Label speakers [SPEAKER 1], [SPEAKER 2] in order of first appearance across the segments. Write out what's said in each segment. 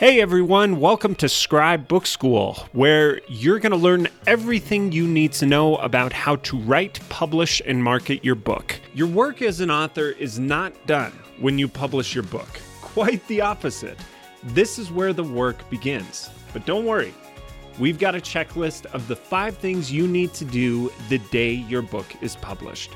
[SPEAKER 1] Hey everyone, welcome to Scribe Book School, where you're going to learn everything you need to know about how to write, publish, and market your book. Your work as an author is not done when you publish your book. Quite the opposite. This is where the work begins. But don't worry, we've got a checklist of the five things you need to do the day your book is published.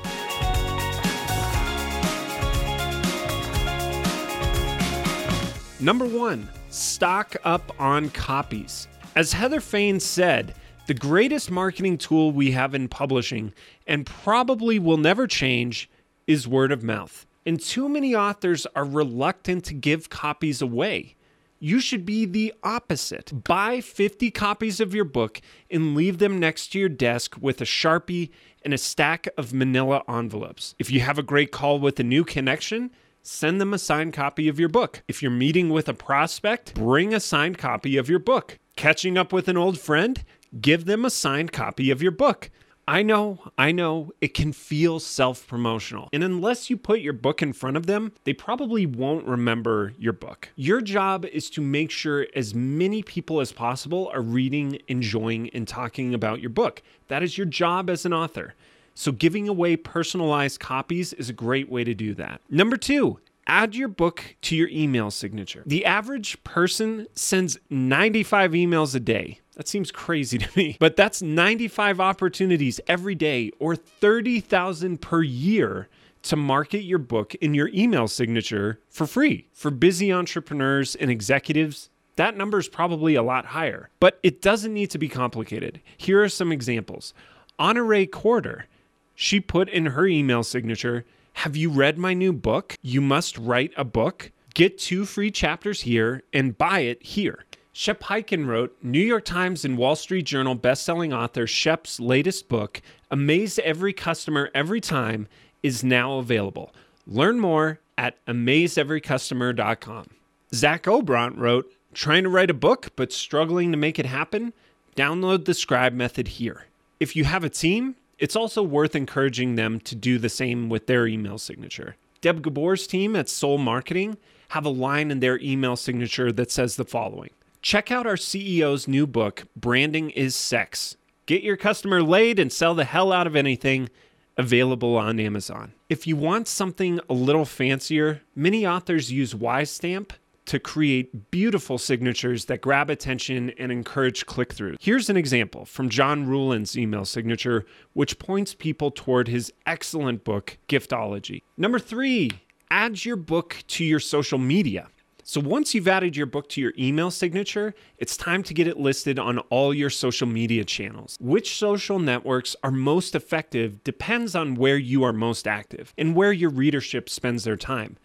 [SPEAKER 1] Number one, stock up on copies. As Heather Fain said, the greatest marketing tool we have in publishing, and probably will never change, is word of mouth. And too many authors are reluctant to give copies away. You should be the opposite. Buy 50 copies of your book and leave them next to your desk with a Sharpie and a stack of manila envelopes. If you have a great call with a new connection, send them a signed copy of your book. If you're meeting with a prospect, bring a signed copy of your book. Catching up with an old friend, give them a signed copy of your book. I know, I know, it can feel self promotional. And unless you put your book in front of them, they probably won't remember your book. Your job is to make sure as many people as possible are reading, enjoying, and talking about your book. That is your job as an author. So, giving away personalized copies is a great way to do that. Number two, add your book to your email signature. The average person sends 95 emails a day. That seems crazy to me, but that's 95 opportunities every day or 30,000 per year to market your book in your email signature for free. For busy entrepreneurs and executives, that number is probably a lot higher, but it doesn't need to be complicated. Here are some examples. Honore Corder she put in her email signature Have you read my new book? You must write a book. Get two free chapters here and buy it here. Shep Hyken wrote New York Times and Wall Street Journal bestselling author Shep's latest book, Amaze Every Customer Every Time, is now available. Learn more at amazeeverycustomer.com. Zach Obront wrote, Trying to write a book but struggling to make it happen? Download the Scribe method here. If you have a team, it's also worth encouraging them to do the same with their email signature. Deb Gabor's team at Sol Marketing have a line in their email signature that says the following Check out our CEO's new book, Branding is Sex. Get your customer laid and sell the hell out of anything. Available on Amazon. If you want something a little fancier, many authors use WiseStamp to create beautiful signatures that grab attention and encourage click through. Here's an example from John Ruhlin's email signature, which points people toward his excellent book, Giftology. Number three, add your book to your social media. So once you've added your book to your email signature, it's time to get it listed on all your social media channels. Which social networks are most effective depends on where you are most active and where your readership spends their time.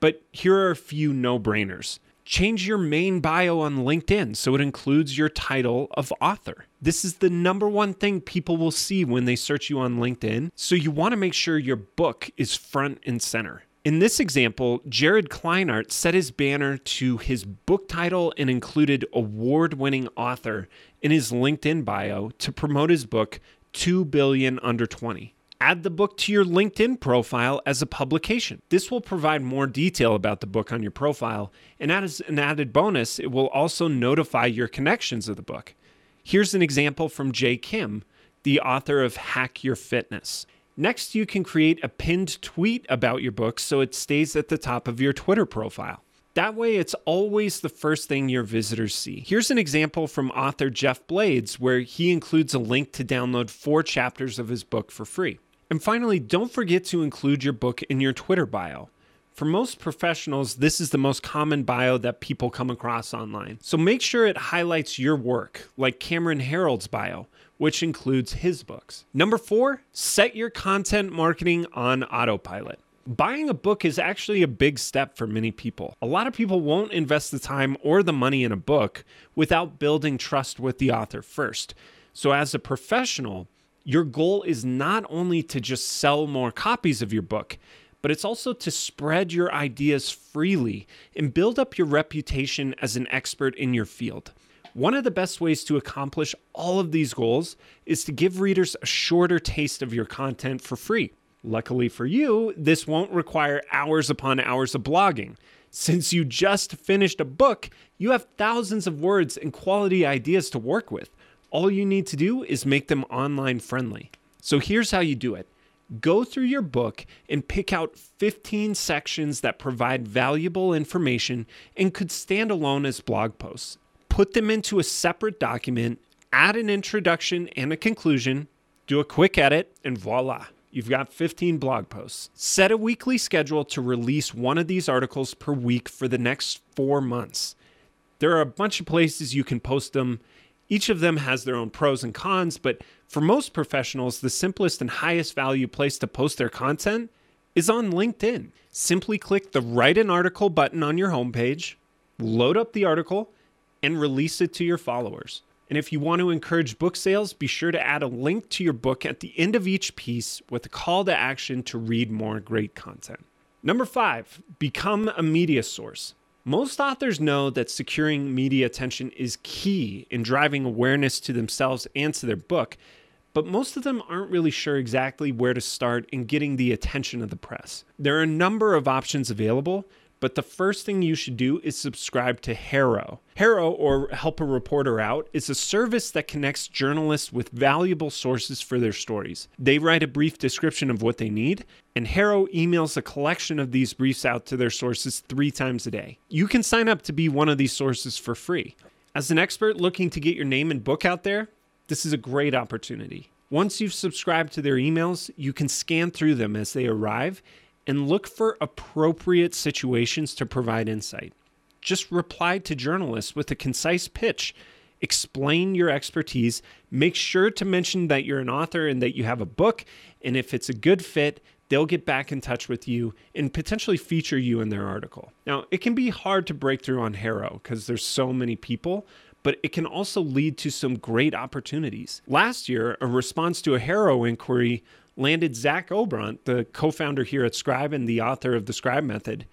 [SPEAKER 1] But here are a few no brainers. Change your main bio on LinkedIn so it includes your title of author. This is the number one thing people will see when they search you on LinkedIn, so you want to make sure your book is front and center. In this example, Jared Kleinert set his banner to his book title and included award winning author in his LinkedIn bio to promote his book, 2 Billion Under 20 add the book to your LinkedIn profile as a publication. This will provide more detail about the book on your profile, and as an added bonus, it will also notify your connections of the book. Here's an example from Jay Kim, the author of Hack Your Fitness. Next, you can create a pinned tweet about your book so it stays at the top of your Twitter profile. That way, it's always the first thing your visitors see. Here's an example from author Jeff Blades, where he includes a link to download four chapters of his book for free. And finally, don't forget to include your book in your Twitter bio. For most professionals, this is the most common bio that people come across online. So make sure it highlights your work, like Cameron Herold's bio, which includes his books. Number four, set your content marketing on autopilot. Buying a book is actually a big step for many people. A lot of people won't invest the time or the money in a book without building trust with the author first. So, as a professional, your goal is not only to just sell more copies of your book, but it's also to spread your ideas freely and build up your reputation as an expert in your field. One of the best ways to accomplish all of these goals is to give readers a shorter taste of your content for free. Luckily for you, this won't require hours upon hours of blogging. Since you just finished a book, you have thousands of words and quality ideas to work with. All you need to do is make them online friendly. So here's how you do it go through your book and pick out 15 sections that provide valuable information and could stand alone as blog posts. Put them into a separate document, add an introduction and a conclusion, do a quick edit, and voila. You've got 15 blog posts. Set a weekly schedule to release one of these articles per week for the next four months. There are a bunch of places you can post them. Each of them has their own pros and cons, but for most professionals, the simplest and highest value place to post their content is on LinkedIn. Simply click the Write an Article button on your homepage, load up the article, and release it to your followers. And if you want to encourage book sales, be sure to add a link to your book at the end of each piece with a call to action to read more great content. Number five, become a media source. Most authors know that securing media attention is key in driving awareness to themselves and to their book, but most of them aren't really sure exactly where to start in getting the attention of the press. There are a number of options available, but the first thing you should do is subscribe to HARO. HARO, or Help a Reporter Out, is a service that connects journalists with valuable sources for their stories. They write a brief description of what they need, and HARO emails a collection of these briefs out to their sources three times a day. You can sign up to be one of these sources for free. As an expert looking to get your name and book out there, this is a great opportunity. Once you've subscribed to their emails, you can scan through them as they arrive and look for appropriate situations to provide insight. Just reply to journalists with a concise pitch. Explain your expertise. Make sure to mention that you're an author and that you have a book. And if it's a good fit, they'll get back in touch with you and potentially feature you in their article. Now, it can be hard to break through on HARO because there's so many people, but it can also lead to some great opportunities. Last year, a response to a HARO inquiry landed Zach Obront, the co founder here at Scribe and the author of the Scribe Method.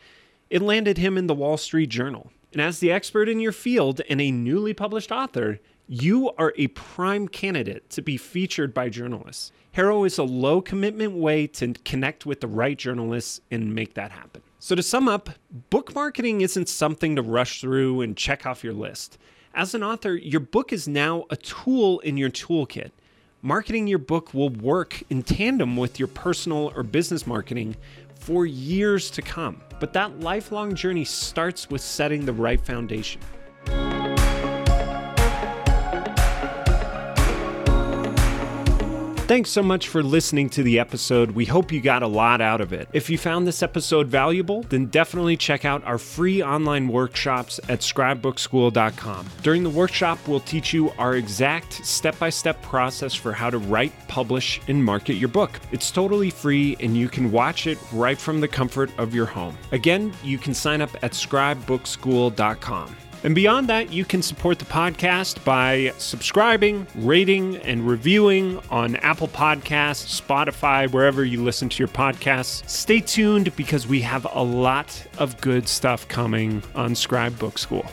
[SPEAKER 1] It landed him in the Wall Street Journal. And as the expert in your field and a newly published author, you are a prime candidate to be featured by journalists. HARO is a low commitment way to connect with the right journalists and make that happen. So, to sum up, book marketing isn't something to rush through and check off your list. As an author, your book is now a tool in your toolkit. Marketing your book will work in tandem with your personal or business marketing for years to come. But that lifelong journey starts with setting the right foundation. Thanks so much for listening to the episode. We hope you got a lot out of it. If you found this episode valuable, then definitely check out our free online workshops at scribebookschool.com. During the workshop, we'll teach you our exact step by step process for how to write, publish, and market your book. It's totally free and you can watch it right from the comfort of your home. Again, you can sign up at scribebookschool.com. And beyond that, you can support the podcast by subscribing, rating, and reviewing on Apple Podcasts, Spotify, wherever you listen to your podcasts. Stay tuned because we have a lot of good stuff coming on Scribe Book School.